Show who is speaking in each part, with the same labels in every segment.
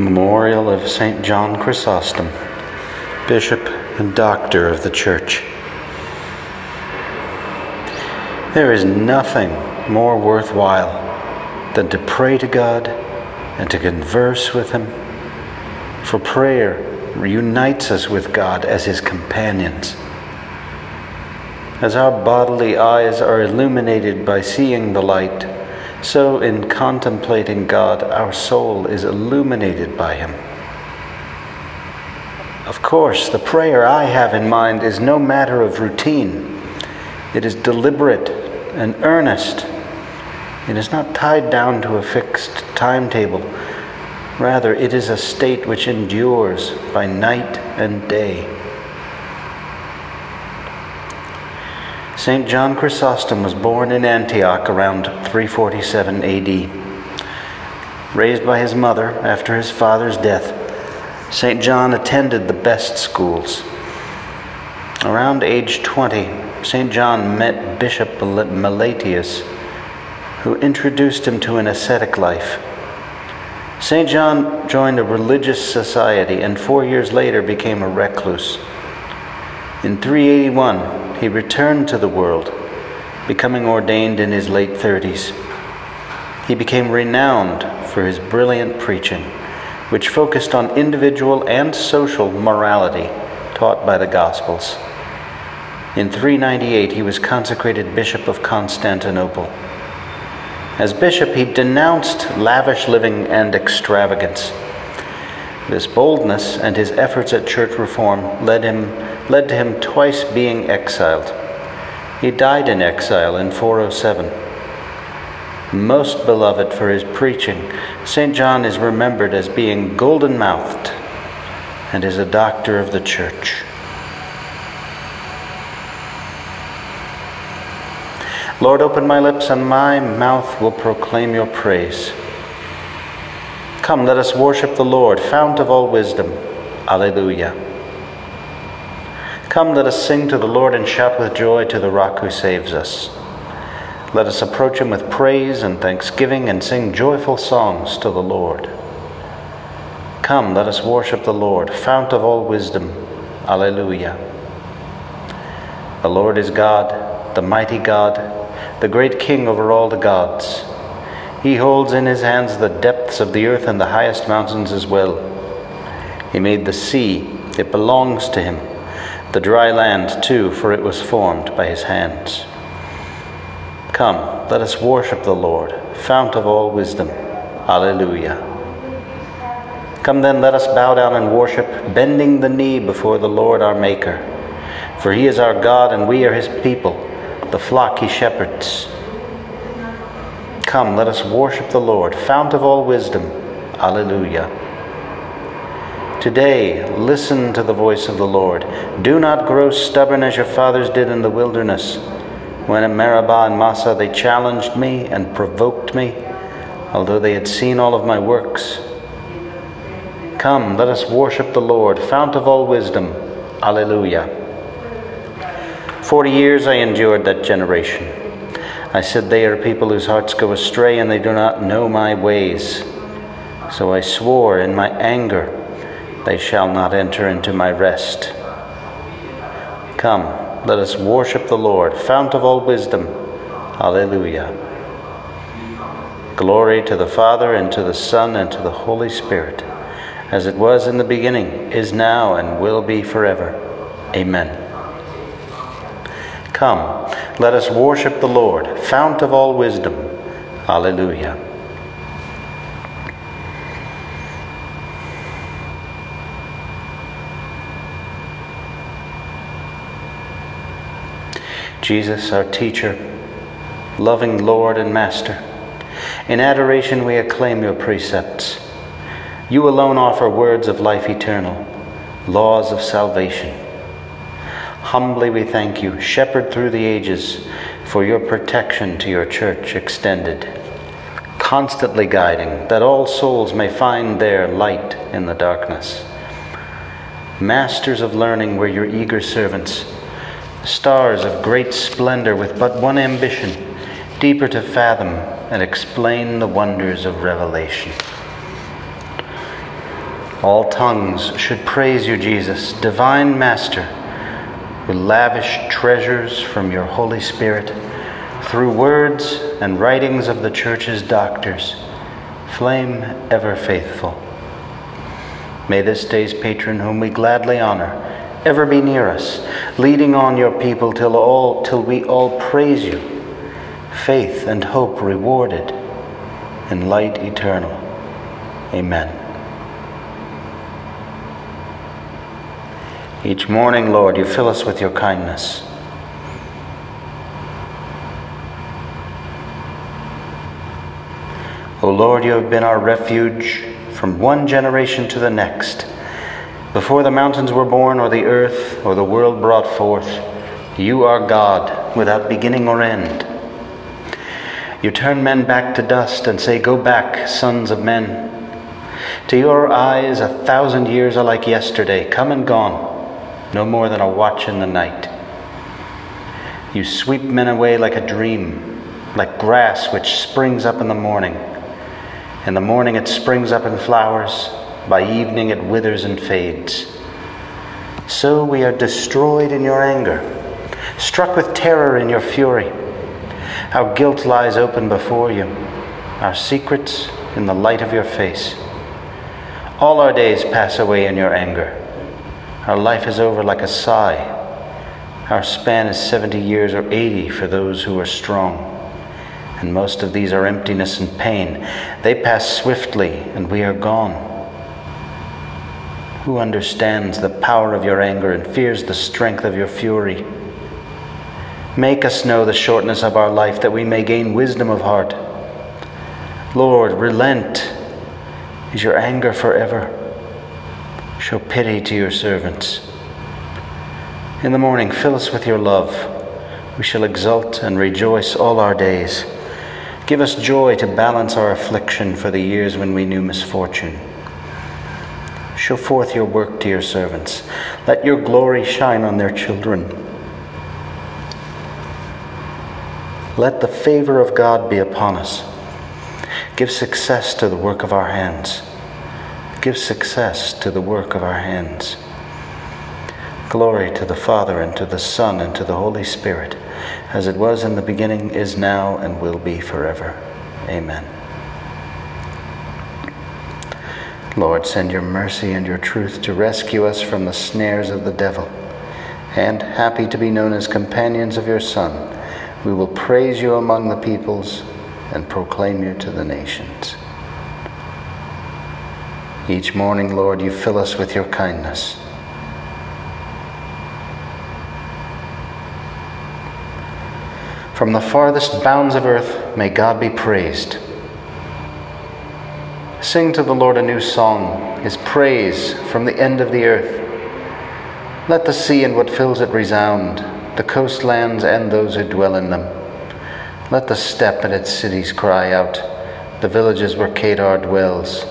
Speaker 1: Memorial of St. John Chrysostom, Bishop and Doctor of the Church. There is nothing more worthwhile than to pray to God and to converse with Him, for prayer reunites us with God as His companions. As our bodily eyes are illuminated by seeing the light, so in contemplating God, our soul is illuminated by Him. Of course, the prayer I have in mind is no matter of routine. It is deliberate and earnest. It is not tied down to a fixed timetable. Rather, it is a state which endures by night and day. St. John Chrysostom was born in Antioch around 347 AD. Raised by his mother after his father's death, St. John attended the best schools. Around age 20, St. John met Bishop Meletius, who introduced him to an ascetic life. St. John joined a religious society and four years later became a recluse. In 381, he returned to the world, becoming ordained in his late 30s. He became renowned for his brilliant preaching, which focused on individual and social morality taught by the Gospels. In 398, he was consecrated Bishop of Constantinople. As bishop, he denounced lavish living and extravagance. This boldness and his efforts at church reform led him led to him twice being exiled. He died in exile in 407. Most beloved for his preaching, St. John is remembered as being golden mouthed and is a doctor of the church. Lord, open my lips, and my mouth will proclaim your praise. Come, let us worship the Lord, fount of all wisdom. Alleluia. Come, let us sing to the Lord and shout with joy to the rock who saves us. Let us approach him with praise and thanksgiving and sing joyful songs to the Lord. Come, let us worship the Lord, fount of all wisdom. Alleluia. The Lord is God, the mighty God, the great King over all the gods. He holds in his hands the depths of the earth and the highest mountains as well. He made the sea, it belongs to him the dry land too, for it was formed by his hands. Come, let us worship the Lord, fount of all wisdom. Alleluia. Come then, let us bow down and worship, bending the knee before the Lord our Maker. For he is our God, and we are his people, the flock he shepherds. Come, let us worship the Lord, fount of all wisdom. Alleluia. Today, listen to the voice of the Lord. Do not grow stubborn as your fathers did in the wilderness. When at Meribah and Massah they challenged me and provoked me, although they had seen all of my works. Come, let us worship the Lord, fount of all wisdom. Alleluia. Forty years I endured that generation. I said, They are people whose hearts go astray, and they do not know my ways. So I swore in my anger they shall not enter into my rest. Come, let us worship the Lord, fount of all wisdom. Alleluia. Glory to the Father, and to the Son, and to the Holy Spirit, as it was in the beginning, is now, and will be forever. Amen. Come, let us worship the Lord, fount of all wisdom. Alleluia. Jesus, our teacher, loving Lord and Master, in adoration we acclaim your precepts. You alone offer words of life eternal, laws of salvation. Humbly we thank you, Shepherd through the ages, for your protection to your church extended, constantly guiding that all souls may find their light in the darkness. Masters of learning, we're your eager servants stars of great splendor with but one ambition deeper to fathom and explain the wonders of revelation. All tongues should praise you, Jesus, divine Master, who lavish treasures from your Holy Spirit through words and writings of the Church's doctors. Flame ever faithful. May this day's patron, whom we gladly honor, ever be near us, leading on your people till all till we all praise you, faith and hope rewarded, and light eternal. Amen. Each morning, Lord, you fill us with your kindness. O Lord, you have been our refuge from one generation to the next. Before the mountains were born, or the earth, or the world brought forth, you are God without beginning or end. You turn men back to dust and say, Go back, sons of men. To your eyes, a thousand years are like yesterday, come and gone, no more than a watch in the night. You sweep men away like a dream, like grass which springs up in the morning. In the morning it springs up in flowers, by evening it withers and fades. So we are destroyed in your anger, struck with terror in your fury. Our guilt lies open before you, our secrets in the light of your face. All our days pass away in your anger. Our life is over like a sigh. Our span is 70 years or 80 for those who are strong and most of these are emptiness and pain. They pass swiftly, and we are gone. Who understands the power of your anger and fears the strength of your fury? Make us know the shortness of our life that we may gain wisdom of heart. Lord, relent. Is your anger forever? Show pity to your servants. In the morning, fill us with your love. We shall exult and rejoice all our days. Give us joy to balance our affliction for the years when we knew misfortune. Show forth your work to your servants. Let your glory shine on their children. Let the favor of God be upon us. Give success to the work of our hands. Give success to the work of our hands. Glory to the Father, and to the Son, and to the Holy Spirit as it was in the beginning, is now, and will be forever. Amen. Lord, send your mercy and your truth to rescue us from the snares of the devil. And, happy to be known as companions of your Son, we will praise you among the peoples and proclaim you to the nations. Each morning, Lord, you fill us with your kindness. From the farthest bounds of earth, may God be praised. Sing to the Lord a new song, his praise from the end of the earth. Let the sea and what fills it resound, the coastlands and those who dwell in them. Let the steppe and its cities cry out, the villages where Kedar dwells.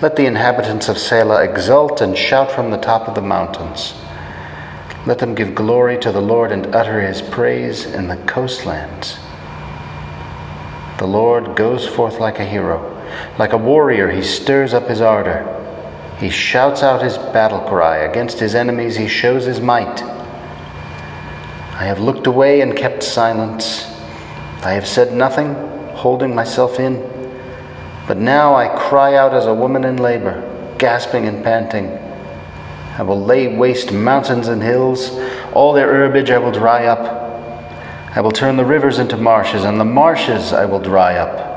Speaker 1: Let the inhabitants of Sela exult and shout from the top of the mountains. Let them give glory to the Lord and utter his praise in the coastlands. The Lord goes forth like a hero. Like a warrior, he stirs up his ardor. He shouts out his battle cry. Against his enemies, he shows his might. I have looked away and kept silence. I have said nothing, holding myself in. But now I cry out as a woman in labor, gasping and panting. I will lay waste mountains and hills. All their herbage I will dry up. I will turn the rivers into marshes, and the marshes I will dry up.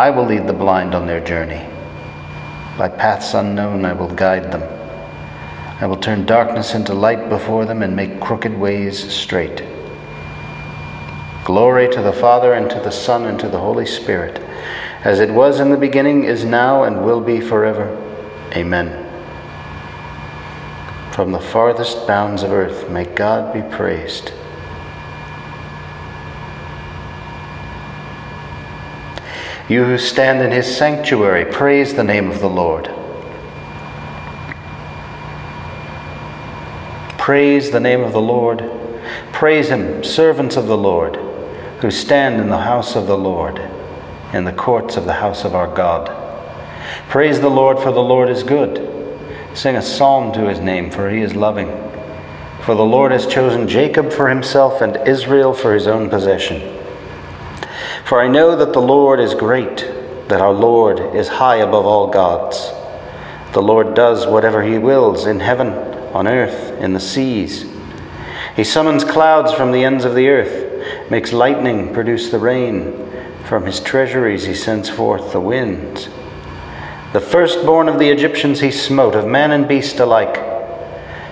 Speaker 1: I will lead the blind on their journey. By paths unknown I will guide them. I will turn darkness into light before them and make crooked ways straight. Glory to the Father, and to the Son, and to the Holy Spirit, as it was in the beginning, is now, and will be forever. Amen. From the farthest bounds of earth, may God be praised. You who stand in his sanctuary, praise the name of the Lord. Praise the name of the Lord. Praise him, servants of the Lord, who stand in the house of the Lord, in the courts of the house of our God. Praise the Lord, for the Lord is good. Sing a psalm to his name, for he is loving. For the Lord has chosen Jacob for himself and Israel for his own possession. For I know that the Lord is great, that our Lord is high above all gods. The Lord does whatever he wills in heaven, on earth, in the seas. He summons clouds from the ends of the earth, makes lightning produce the rain. From his treasuries he sends forth the winds. The firstborn of the Egyptians he smote, of man and beast alike.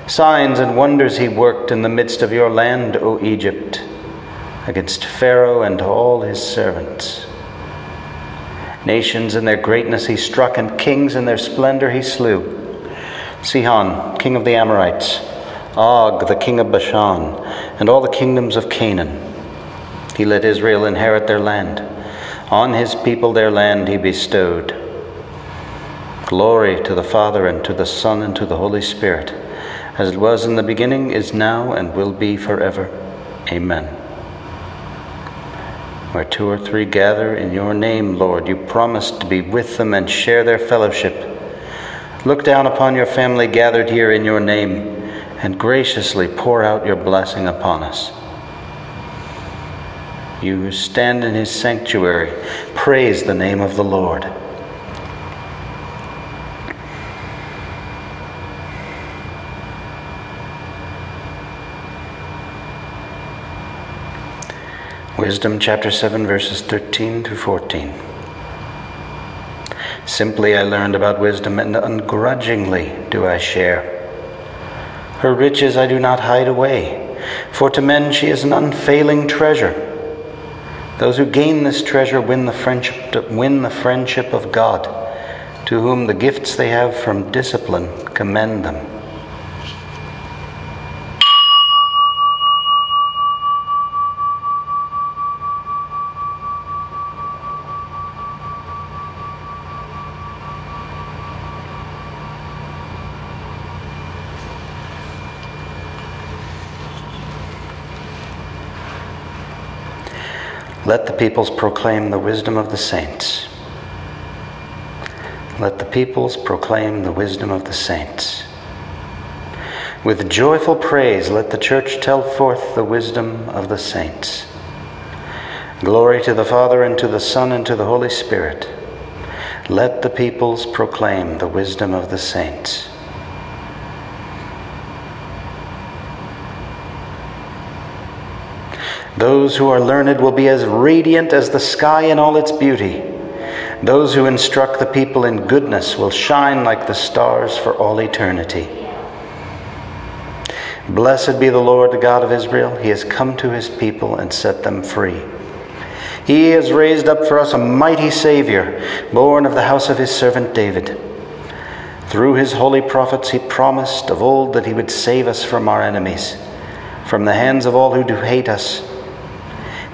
Speaker 1: Signs and wonders he worked in the midst of your land, O Egypt, against Pharaoh and all his servants. Nations in their greatness he struck, and kings in their splendor he slew. Sihon, king of the Amorites, Og, the king of Bashan, and all the kingdoms of Canaan. He let Israel inherit their land. On his people their land he bestowed. Glory to the Father, and to the Son, and to the Holy Spirit, as it was in the beginning, is now, and will be forever. Amen. Where two or three gather in your name, Lord, you promised to be with them and share their fellowship. Look down upon your family gathered here in your name, and graciously pour out your blessing upon us. You who stand in his sanctuary, praise the name of the Lord. Wisdom chapter 7, verses 13 to 14. Simply I learned about wisdom, and ungrudgingly do I share. Her riches I do not hide away, for to men she is an unfailing treasure. Those who gain this treasure win the friendship, win the friendship of God, to whom the gifts they have from discipline commend them. Let the peoples proclaim the wisdom of the saints. Let the peoples proclaim the wisdom of the saints. With joyful praise, let the church tell forth the wisdom of the saints. Glory to the Father, and to the Son, and to the Holy Spirit. Let the peoples proclaim the wisdom of the saints. Those who are learned will be as radiant as the sky in all its beauty. Those who instruct the people in goodness will shine like the stars for all eternity. Blessed be the Lord, the God of Israel. He has come to his people and set them free. He has raised up for us a mighty Savior, born of the house of his servant David. Through his holy prophets, he promised of old that he would save us from our enemies, from the hands of all who do hate us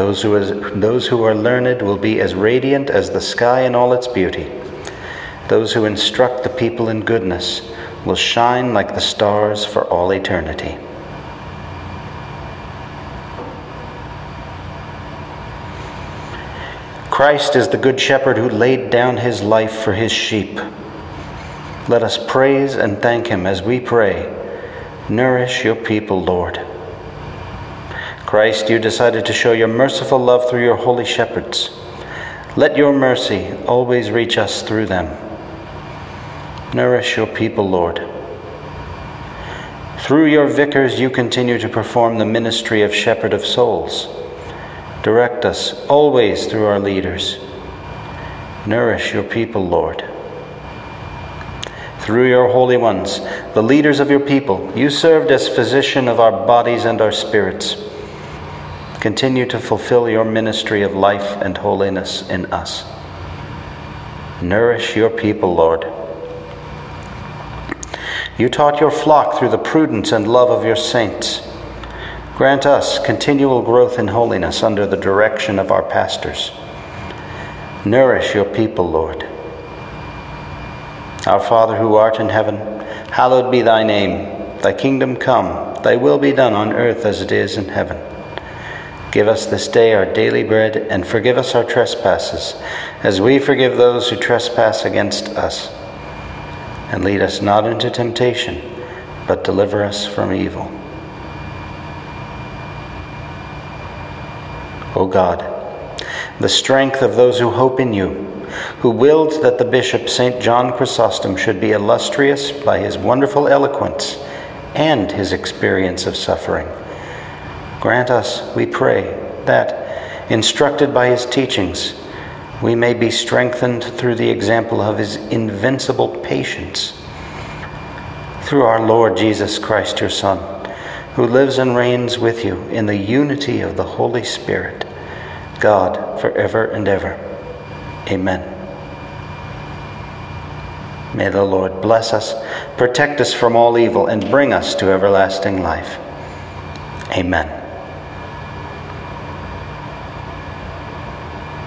Speaker 1: Those who, is, those who are learned will be as radiant as the sky in all its beauty. Those who instruct the people in goodness will shine like the stars for all eternity. Christ is the good shepherd who laid down his life for his sheep. Let us praise and thank him as we pray. Nourish your people, Lord. Christ, you decided to show your merciful love through your holy shepherds. Let your mercy always reach us through them. Nourish your people, Lord. Through your vicars, you continue to perform the ministry of shepherd of souls. Direct us always through our leaders. Nourish your people, Lord. Through your holy ones, the leaders of your people, you served as physician of our bodies and our spirits. Continue to fulfill your ministry of life and holiness in us. Nourish your people, Lord. You taught your flock through the prudence and love of your saints. Grant us continual growth in holiness under the direction of our pastors. Nourish your people, Lord. Our Father who art in heaven, hallowed be thy name. Thy kingdom come, thy will be done on earth as it is in heaven. Give us this day our daily bread, and forgive us our trespasses, as we forgive those who trespass against us and lead us not into temptation, but deliver us from evil. O God, the strength of those who hope in you, who willed that the bishop St. John Chrysostom should be illustrious by his wonderful eloquence and his experience of suffering. Grant us, we pray, that, instructed by his teachings, we may be strengthened through the example of his invincible patience. Through our Lord Jesus Christ, your Son, who lives and reigns with you in the unity of the Holy Spirit, God, forever and ever. Amen. May the Lord bless us, protect us from all evil, and bring us to everlasting life. Amen.